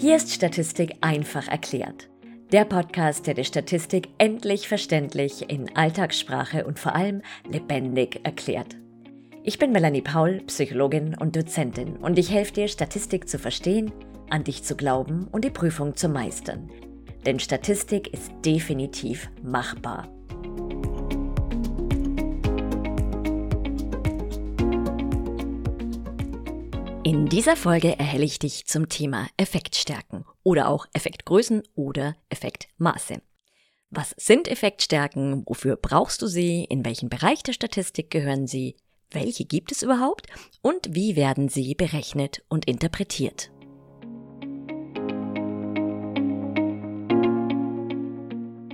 Hier ist Statistik einfach erklärt. Der Podcast, der die Statistik endlich verständlich in Alltagssprache und vor allem lebendig erklärt. Ich bin Melanie Paul, Psychologin und Dozentin und ich helfe dir, Statistik zu verstehen, an dich zu glauben und die Prüfung zu meistern. Denn Statistik ist definitiv machbar. In dieser Folge erhelle ich dich zum Thema Effektstärken oder auch Effektgrößen oder Effektmaße. Was sind Effektstärken? Wofür brauchst du sie? In welchen Bereich der Statistik gehören sie? Welche gibt es überhaupt? Und wie werden sie berechnet und interpretiert?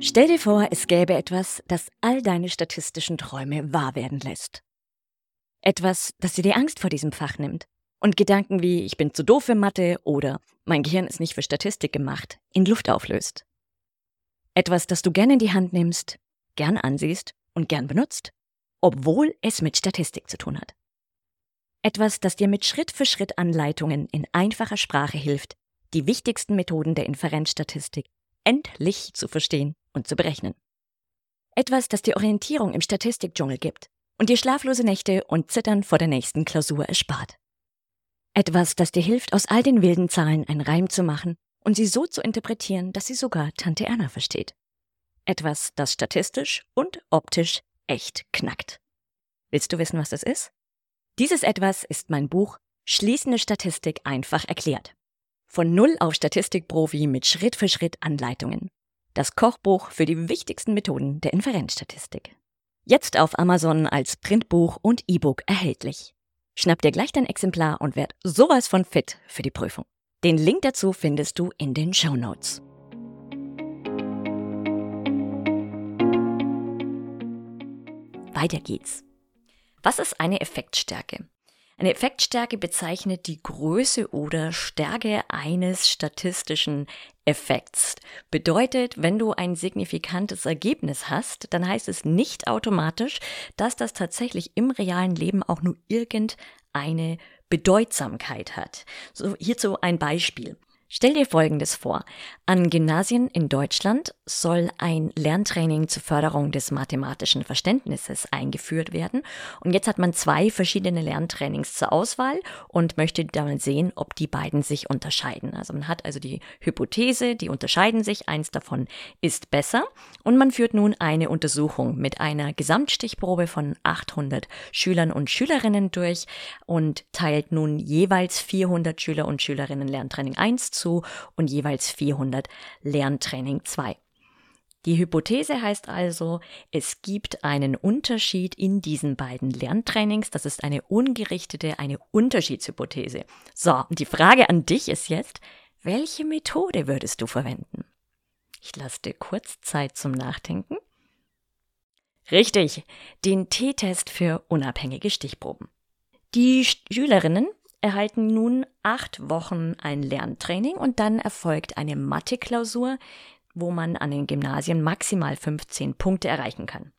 Stell dir vor, es gäbe etwas, das all deine statistischen Träume wahr werden lässt. Etwas, das dir die Angst vor diesem Fach nimmt und Gedanken wie ich bin zu doof für Mathe oder mein Gehirn ist nicht für Statistik gemacht in Luft auflöst. Etwas, das du gern in die Hand nimmst, gern ansiehst und gern benutzt, obwohl es mit Statistik zu tun hat. Etwas, das dir mit Schritt für Schritt Anleitungen in einfacher Sprache hilft, die wichtigsten Methoden der Inferenzstatistik endlich zu verstehen und zu berechnen. Etwas, das dir Orientierung im Statistikdschungel gibt und dir schlaflose Nächte und Zittern vor der nächsten Klausur erspart. Etwas, das dir hilft, aus all den wilden Zahlen einen Reim zu machen und sie so zu interpretieren, dass sie sogar Tante Erna versteht. Etwas, das statistisch und optisch echt knackt. Willst du wissen, was das ist? Dieses etwas ist mein Buch Schließende Statistik einfach erklärt. Von Null auf Statistikprofi mit Schritt für Schritt Anleitungen. Das Kochbuch für die wichtigsten Methoden der Inferenzstatistik. Jetzt auf Amazon als Printbuch und E-Book erhältlich. Schnapp dir gleich dein Exemplar und werd sowas von fit für die Prüfung. Den Link dazu findest du in den Show Notes. Weiter geht's. Was ist eine Effektstärke? Eine Effektstärke bezeichnet die Größe oder Stärke eines statistischen Effekts. Bedeutet, wenn du ein signifikantes Ergebnis hast, dann heißt es nicht automatisch, dass das tatsächlich im realen Leben auch nur irgendeine Bedeutsamkeit hat. So, hierzu ein Beispiel. Stell dir Folgendes vor. An Gymnasien in Deutschland soll ein Lerntraining zur Förderung des mathematischen Verständnisses eingeführt werden. Und jetzt hat man zwei verschiedene Lerntrainings zur Auswahl und möchte dann sehen, ob die beiden sich unterscheiden. Also man hat also die Hypothese, die unterscheiden sich, eins davon ist besser. Und man führt nun eine Untersuchung mit einer Gesamtstichprobe von 800 Schülern und Schülerinnen durch und teilt nun jeweils 400 Schüler und Schülerinnen Lerntraining 1 zu und jeweils 400 Lerntraining 2. Die Hypothese heißt also, es gibt einen Unterschied in diesen beiden Lerntrainings. Das ist eine ungerichtete, eine Unterschiedshypothese. So, die Frage an dich ist jetzt, welche Methode würdest du verwenden? Ich lasse dir kurz Zeit zum Nachdenken. Richtig, den T-Test für unabhängige Stichproben. Die Schülerinnen erhalten nun acht Wochen ein Lerntraining und dann erfolgt eine Mathe-Klausur, wo man an den Gymnasien maximal 15 Punkte erreichen kann.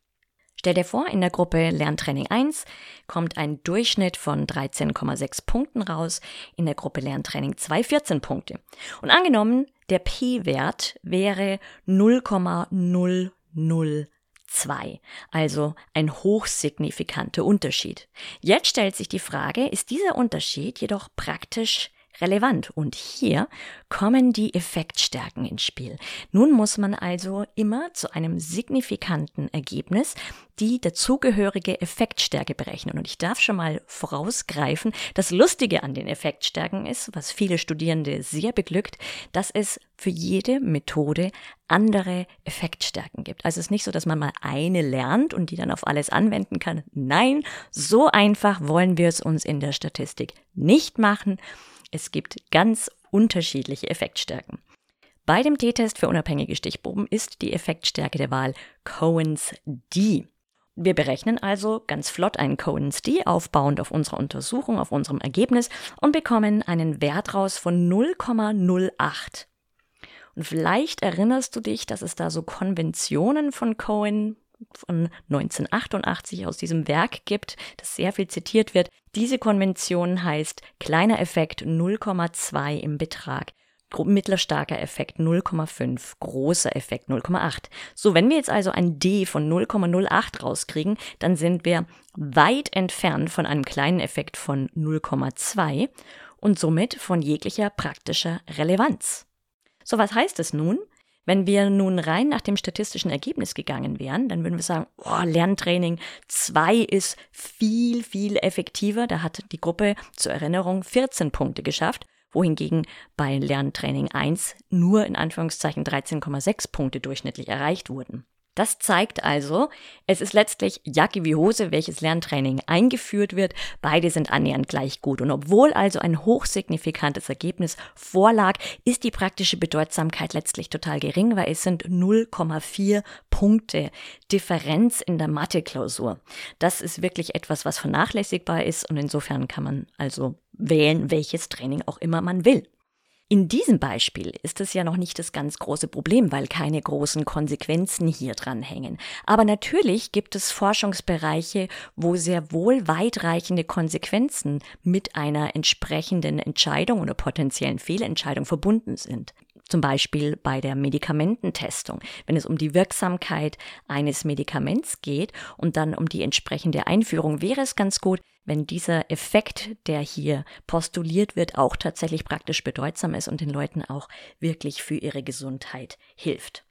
Stell dir vor, in der Gruppe Lerntraining 1 kommt ein Durchschnitt von 13,6 Punkten raus, in der Gruppe Lerntraining 2 14 Punkte. Und angenommen, der P-Wert wäre 0,000 2, also ein hochsignifikanter Unterschied. Jetzt stellt sich die Frage, ist dieser Unterschied jedoch praktisch relevant. Und hier kommen die Effektstärken ins Spiel. Nun muss man also immer zu einem signifikanten Ergebnis die dazugehörige Effektstärke berechnen. Und ich darf schon mal vorausgreifen, das Lustige an den Effektstärken ist, was viele Studierende sehr beglückt, dass es für jede Methode andere Effektstärken gibt. Also es ist nicht so, dass man mal eine lernt und die dann auf alles anwenden kann. Nein, so einfach wollen wir es uns in der Statistik nicht machen. Es gibt ganz unterschiedliche Effektstärken. Bei dem T-Test für unabhängige Stichproben ist die Effektstärke der Wahl Cohen's D. Wir berechnen also ganz flott einen Cohen's D aufbauend auf unserer Untersuchung, auf unserem Ergebnis und bekommen einen Wert raus von 0,08. Und vielleicht erinnerst du dich, dass es da so Konventionen von Cohen von 1988 aus diesem Werk gibt, das sehr viel zitiert wird. Diese Konvention heißt kleiner Effekt 0,2 im Betrag mittler starker Effekt 0,5, großer Effekt 0,8. So, wenn wir jetzt also ein D von 0,08 rauskriegen, dann sind wir weit entfernt von einem kleinen Effekt von 0,2 und somit von jeglicher praktischer Relevanz. So, was heißt es nun? Wenn wir nun rein nach dem statistischen Ergebnis gegangen wären, dann würden wir sagen, oh, Lerntraining 2 ist viel, viel effektiver. Da hat die Gruppe zur Erinnerung 14 Punkte geschafft, wohingegen bei Lerntraining 1 nur in Anführungszeichen 13,6 Punkte durchschnittlich erreicht wurden. Das zeigt also, es ist letztlich Jacke wie Hose, welches Lerntraining eingeführt wird. Beide sind annähernd gleich gut. Und obwohl also ein hochsignifikantes Ergebnis vorlag, ist die praktische Bedeutsamkeit letztlich total gering, weil es sind 0,4 Punkte Differenz in der Mathe-Klausur. Das ist wirklich etwas, was vernachlässigbar ist und insofern kann man also wählen, welches Training auch immer man will. In diesem Beispiel ist es ja noch nicht das ganz große Problem, weil keine großen Konsequenzen hier dran hängen. Aber natürlich gibt es Forschungsbereiche, wo sehr wohl weitreichende Konsequenzen mit einer entsprechenden Entscheidung oder potenziellen Fehlentscheidung verbunden sind. Zum Beispiel bei der Medikamententestung, wenn es um die Wirksamkeit eines Medikaments geht und dann um die entsprechende Einführung, wäre es ganz gut, wenn dieser Effekt, der hier postuliert wird, auch tatsächlich praktisch bedeutsam ist und den Leuten auch wirklich für ihre Gesundheit hilft.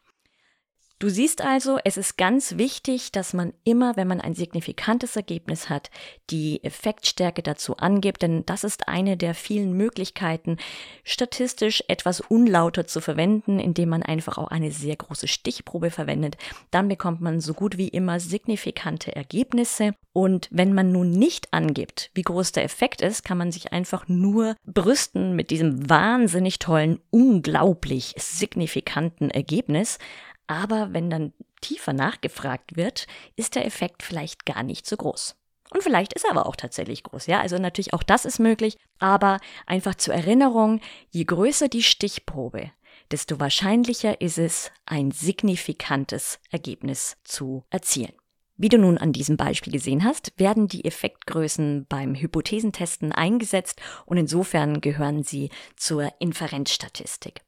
Du siehst also, es ist ganz wichtig, dass man immer, wenn man ein signifikantes Ergebnis hat, die Effektstärke dazu angibt, denn das ist eine der vielen Möglichkeiten, statistisch etwas unlauter zu verwenden, indem man einfach auch eine sehr große Stichprobe verwendet. Dann bekommt man so gut wie immer signifikante Ergebnisse. Und wenn man nun nicht angibt, wie groß der Effekt ist, kann man sich einfach nur brüsten mit diesem wahnsinnig tollen, unglaublich signifikanten Ergebnis. Aber wenn dann tiefer nachgefragt wird, ist der Effekt vielleicht gar nicht so groß. Und vielleicht ist er aber auch tatsächlich groß, ja. Also natürlich auch das ist möglich, aber einfach zur Erinnerung, je größer die Stichprobe, desto wahrscheinlicher ist es, ein signifikantes Ergebnis zu erzielen. Wie du nun an diesem Beispiel gesehen hast, werden die Effektgrößen beim Hypothesentesten eingesetzt und insofern gehören sie zur Inferenzstatistik.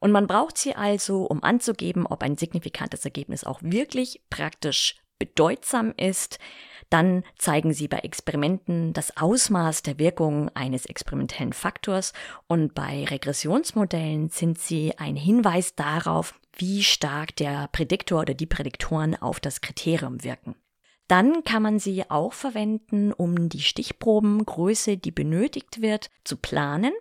Und man braucht sie also, um anzugeben, ob ein signifikantes Ergebnis auch wirklich praktisch bedeutsam ist. Dann zeigen sie bei Experimenten das Ausmaß der Wirkung eines experimentellen Faktors und bei Regressionsmodellen sind sie ein Hinweis darauf, wie stark der Prädiktor oder die Prädiktoren auf das Kriterium wirken. Dann kann man sie auch verwenden, um die Stichprobengröße, die benötigt wird, zu planen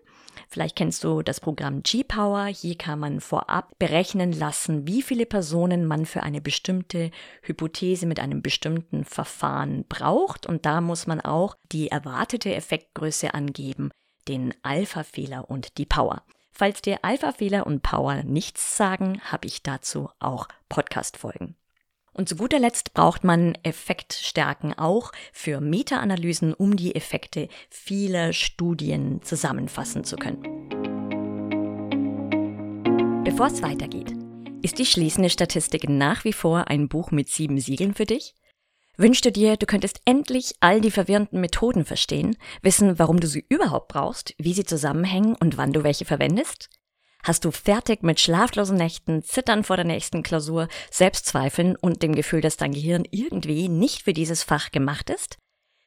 Vielleicht kennst du das Programm G-Power. Hier kann man vorab berechnen lassen, wie viele Personen man für eine bestimmte Hypothese mit einem bestimmten Verfahren braucht. Und da muss man auch die erwartete Effektgröße angeben, den Alpha-Fehler und die Power. Falls dir Alpha-Fehler und Power nichts sagen, habe ich dazu auch Podcast-Folgen. Und zu guter Letzt braucht man Effektstärken auch für Meta-Analysen, um die Effekte vieler Studien zusammenfassen zu können. Bevor es weitergeht, ist die schließende Statistik nach wie vor ein Buch mit sieben Siegeln für dich? Wünschst du dir, du könntest endlich all die verwirrenden Methoden verstehen, wissen, warum du sie überhaupt brauchst, wie sie zusammenhängen und wann du welche verwendest? Hast du fertig mit schlaflosen Nächten, Zittern vor der nächsten Klausur, Selbstzweifeln und dem Gefühl, dass dein Gehirn irgendwie nicht für dieses Fach gemacht ist?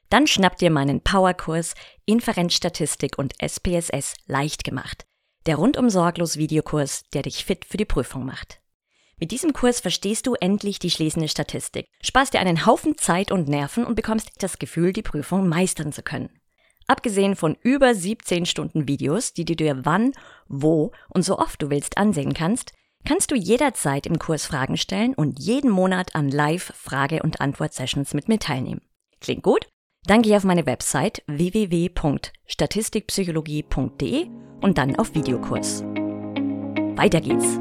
Dann schnapp dir meinen Powerkurs Inferenzstatistik und SPSS leicht gemacht. Der rundum sorglos Videokurs, der dich fit für die Prüfung macht. Mit diesem Kurs verstehst du endlich die schließende Statistik, sparst dir einen Haufen Zeit und Nerven und bekommst das Gefühl, die Prüfung meistern zu können. Abgesehen von über 17 Stunden Videos, die du dir wann, wo und so oft du willst ansehen kannst, kannst du jederzeit im Kurs Fragen stellen und jeden Monat an Live-Frage- und Antwort-Sessions mit mir teilnehmen. Klingt gut? Dann geh auf meine Website www.statistikpsychologie.de und dann auf Videokurs. Weiter geht's.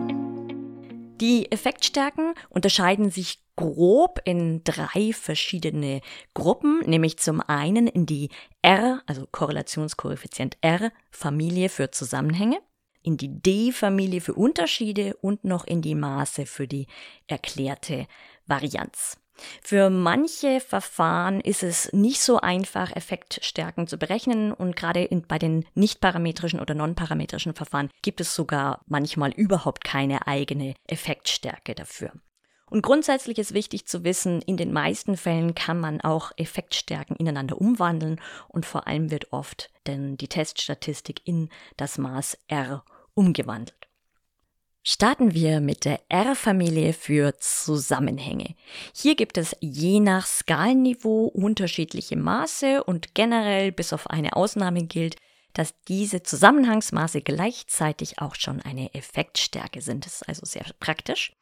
Die Effektstärken unterscheiden sich grob in drei verschiedene Gruppen, nämlich zum einen in die R, also Korrelationskoeffizient R, Familie für Zusammenhänge, in die D-Familie für Unterschiede und noch in die Maße für die erklärte Varianz. Für manche Verfahren ist es nicht so einfach, Effektstärken zu berechnen und gerade in, bei den nicht parametrischen oder non-parametrischen Verfahren gibt es sogar manchmal überhaupt keine eigene Effektstärke dafür. Und grundsätzlich ist wichtig zu wissen, in den meisten Fällen kann man auch Effektstärken ineinander umwandeln und vor allem wird oft denn die Teststatistik in das Maß R umgewandelt. Starten wir mit der R-Familie für Zusammenhänge. Hier gibt es je nach Skalenniveau unterschiedliche Maße und generell bis auf eine Ausnahme gilt, dass diese Zusammenhangsmaße gleichzeitig auch schon eine Effektstärke sind. Das ist also sehr praktisch.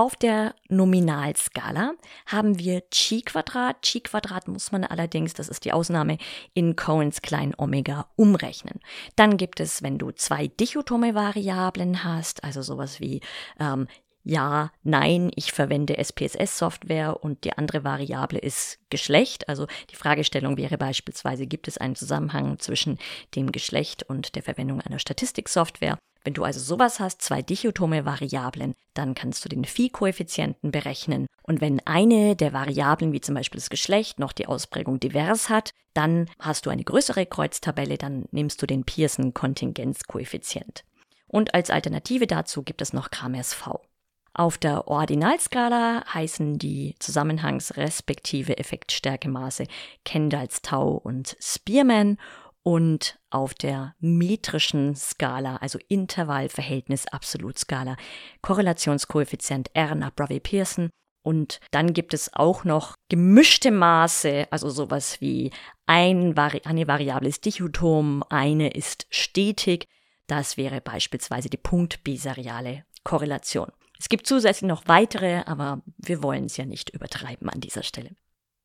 Auf der Nominalskala haben wir Chi-Quadrat. Chi-Quadrat muss man allerdings, das ist die Ausnahme, in Cohens klein Omega umrechnen. Dann gibt es, wenn du zwei dichotome Variablen hast, also sowas wie ähm, ja, nein, ich verwende SPSS-Software und die andere Variable ist Geschlecht. Also die Fragestellung wäre beispielsweise, gibt es einen Zusammenhang zwischen dem Geschlecht und der Verwendung einer Statistiksoftware? Wenn du also sowas hast, zwei dichotome Variablen, dann kannst du den Phi-Koeffizienten berechnen. Und wenn eine der Variablen, wie zum Beispiel das Geschlecht, noch die Ausprägung divers hat, dann hast du eine größere Kreuztabelle, dann nimmst du den Pearson-Kontingenzkoeffizient. Und als Alternative dazu gibt es noch Kramers V. Auf der Ordinalskala heißen die Zusammenhangs- respektive Effektstärkemaße Kendalls Tau und Spearman und auf der metrischen Skala, also Intervallverhältnis Absolutskala, Korrelationskoeffizient R nach Brovey-Pearson. Und dann gibt es auch noch gemischte Maße, also sowas wie ein Vari eine Variable ist dichotom, eine ist stetig. Das wäre beispielsweise die Punkt-biseriale Korrelation. Es gibt zusätzlich noch weitere, aber wir wollen es ja nicht übertreiben an dieser Stelle.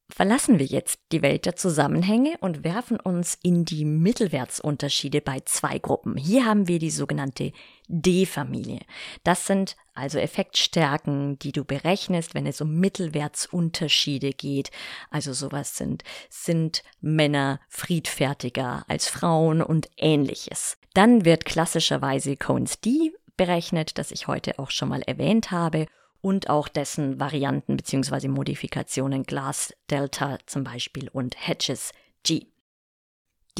Verlassen wir jetzt die Welt der Zusammenhänge und werfen uns in die Mittelwertsunterschiede bei zwei Gruppen. Hier haben wir die sogenannte D-Familie. Das sind also Effektstärken, die du berechnest, wenn es um Mittelwertsunterschiede geht. Also sowas sind, sind Männer friedfertiger als Frauen und ähnliches. Dann wird klassischerweise Cohen's D berechnet, das ich heute auch schon mal erwähnt habe und auch dessen Varianten bzw. Modifikationen Glass Delta zum Beispiel und Hedges G.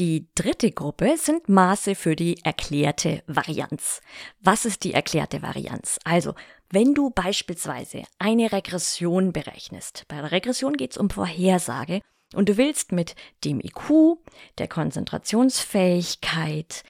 Die dritte Gruppe sind Maße für die erklärte Varianz. Was ist die erklärte Varianz? Also, wenn du beispielsweise eine Regression berechnest, bei der Regression geht es um Vorhersage und du willst mit dem IQ, der Konzentrationsfähigkeit,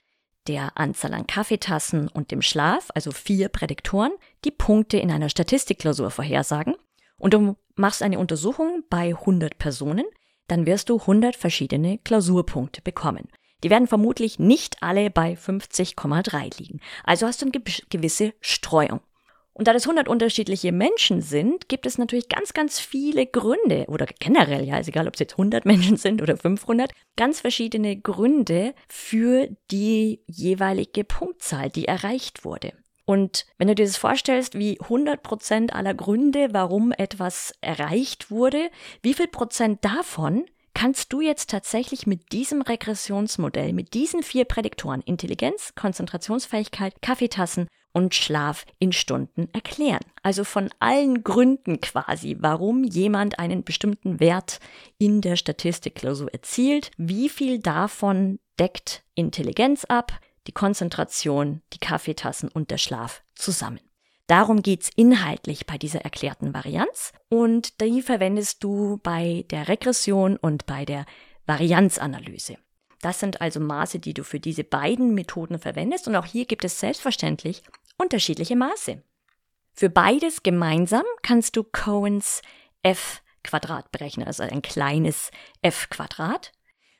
der Anzahl an Kaffeetassen und dem Schlaf, also vier Prädiktoren, die Punkte in einer Statistikklausur vorhersagen. Und du machst eine Untersuchung bei 100 Personen, dann wirst du 100 verschiedene Klausurpunkte bekommen. Die werden vermutlich nicht alle bei 50,3 liegen. Also hast du eine gewisse Streuung. Und da das 100 unterschiedliche Menschen sind, gibt es natürlich ganz, ganz viele Gründe oder generell, ja, ist egal, ob es jetzt 100 Menschen sind oder 500, ganz verschiedene Gründe für die jeweilige Punktzahl, die erreicht wurde. Und wenn du dir das vorstellst, wie 100 Prozent aller Gründe, warum etwas erreicht wurde, wie viel Prozent davon kannst du jetzt tatsächlich mit diesem Regressionsmodell, mit diesen vier Prädiktoren Intelligenz, Konzentrationsfähigkeit, Kaffeetassen und Schlaf in Stunden erklären. Also von allen Gründen quasi, warum jemand einen bestimmten Wert in der Statistikklausur erzielt, wie viel davon deckt Intelligenz ab, die Konzentration, die Kaffeetassen und der Schlaf zusammen. Darum geht's inhaltlich bei dieser erklärten Varianz und die verwendest du bei der Regression und bei der Varianzanalyse. Das sind also Maße, die du für diese beiden Methoden verwendest und auch hier gibt es selbstverständlich unterschiedliche Maße. Für beides gemeinsam kannst du Cohens f Quadrat berechnen, also ein kleines f Quadrat.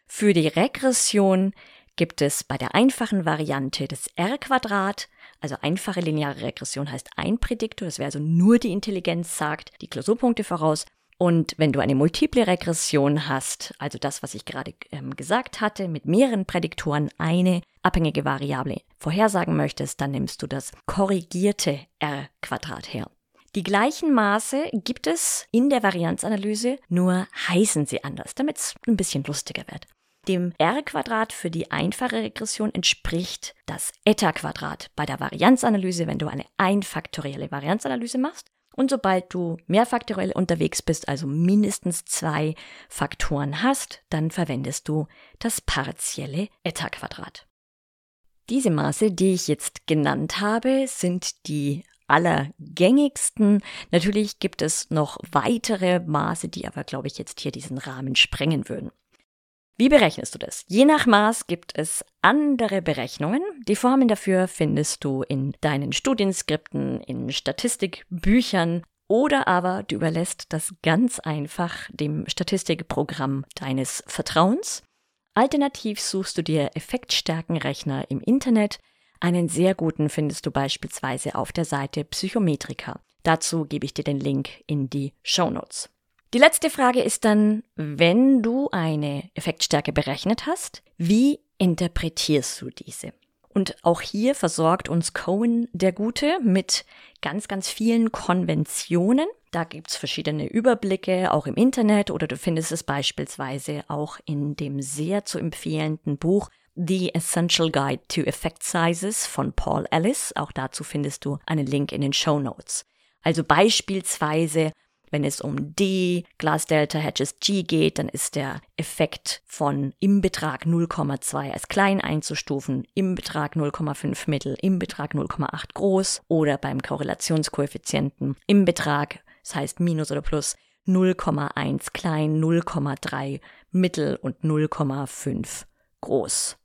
Für die Regression gibt es bei der einfachen Variante das r Quadrat, also einfache lineare Regression heißt ein Prädiktor, das wäre also nur die Intelligenz sagt die Klausurpunkte voraus und wenn du eine multiple Regression hast, also das, was ich gerade ähm, gesagt hatte, mit mehreren Prädiktoren eine abhängige Variable vorhersagen möchtest, dann nimmst du das korrigierte R-Quadrat her. Die gleichen Maße gibt es in der Varianzanalyse, nur heißen sie anders, damit es ein bisschen lustiger wird. Dem R-Quadrat für die einfache Regression entspricht das Eta-Quadrat bei der Varianzanalyse, wenn du eine einfaktorielle Varianzanalyse machst. Und sobald du mehrfaktoriell unterwegs bist, also mindestens zwei Faktoren hast, dann verwendest du das partielle Eta-Quadrat. Diese Maße, die ich jetzt genannt habe, sind die allergängigsten. Natürlich gibt es noch weitere Maße, die aber, glaube ich, jetzt hier diesen Rahmen sprengen würden. Wie berechnest du das? Je nach Maß gibt es andere Berechnungen. Die Formeln dafür findest du in deinen Studienskripten, in Statistikbüchern oder aber du überlässt das ganz einfach dem Statistikprogramm deines Vertrauens. Alternativ suchst du dir Effektstärkenrechner im Internet. Einen sehr guten findest du beispielsweise auf der Seite Psychometrika. Dazu gebe ich dir den Link in die Show Notes. Die letzte Frage ist dann, wenn du eine Effektstärke berechnet hast, wie interpretierst du diese? Und auch hier versorgt uns Cohen der Gute mit ganz, ganz vielen Konventionen. Da gibt's verschiedene Überblicke, auch im Internet, oder du findest es beispielsweise auch in dem sehr zu empfehlenden Buch The Essential Guide to Effect Sizes von Paul Ellis. Auch dazu findest du einen Link in den Show Notes. Also beispielsweise wenn es um D, Glass Delta Hedges G geht, dann ist der Effekt von im Betrag 0,2 als klein einzustufen, im Betrag 0,5 mittel, im Betrag 0,8 groß oder beim Korrelationskoeffizienten im Betrag, das heißt Minus oder Plus, 0,1 klein, 0,3 mittel und 0,5 groß.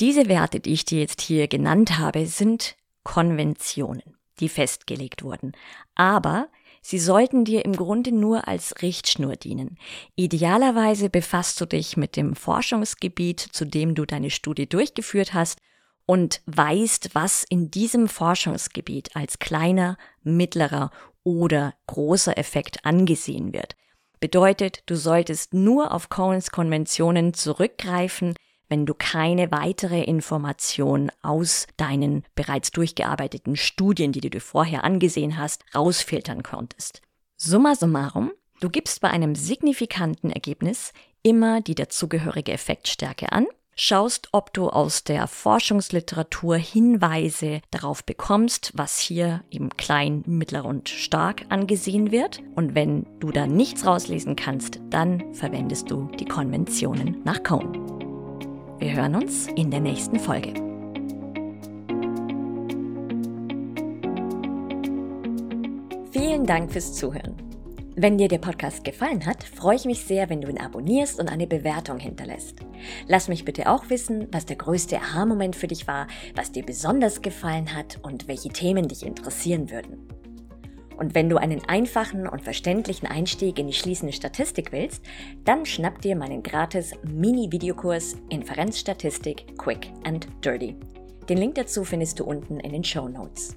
Diese Werte, die ich dir jetzt hier genannt habe, sind Konventionen, die festgelegt wurden. Aber Sie sollten dir im Grunde nur als Richtschnur dienen. Idealerweise befasst du dich mit dem Forschungsgebiet, zu dem du deine Studie durchgeführt hast und weißt, was in diesem Forschungsgebiet als kleiner, mittlerer oder großer Effekt angesehen wird. Bedeutet, du solltest nur auf Cohens Konventionen zurückgreifen, wenn du keine weitere Information aus deinen bereits durchgearbeiteten Studien, die du dir vorher angesehen hast, rausfiltern konntest. Summa summarum, du gibst bei einem signifikanten Ergebnis immer die dazugehörige Effektstärke an, schaust, ob du aus der Forschungsliteratur Hinweise darauf bekommst, was hier eben klein, mittler und stark angesehen wird. Und wenn du da nichts rauslesen kannst, dann verwendest du die Konventionen nach Cohn. Wir hören uns in der nächsten Folge. Vielen Dank fürs Zuhören. Wenn dir der Podcast gefallen hat, freue ich mich sehr, wenn du ihn abonnierst und eine Bewertung hinterlässt. Lass mich bitte auch wissen, was der größte Aha-Moment für dich war, was dir besonders gefallen hat und welche Themen dich interessieren würden. Und wenn du einen einfachen und verständlichen Einstieg in die schließende Statistik willst, dann schnapp dir meinen gratis Mini-Videokurs Inferenzstatistik Quick and Dirty. Den Link dazu findest du unten in den Show Notes.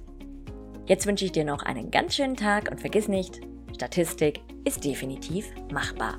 Jetzt wünsche ich dir noch einen ganz schönen Tag und vergiss nicht, Statistik ist definitiv machbar.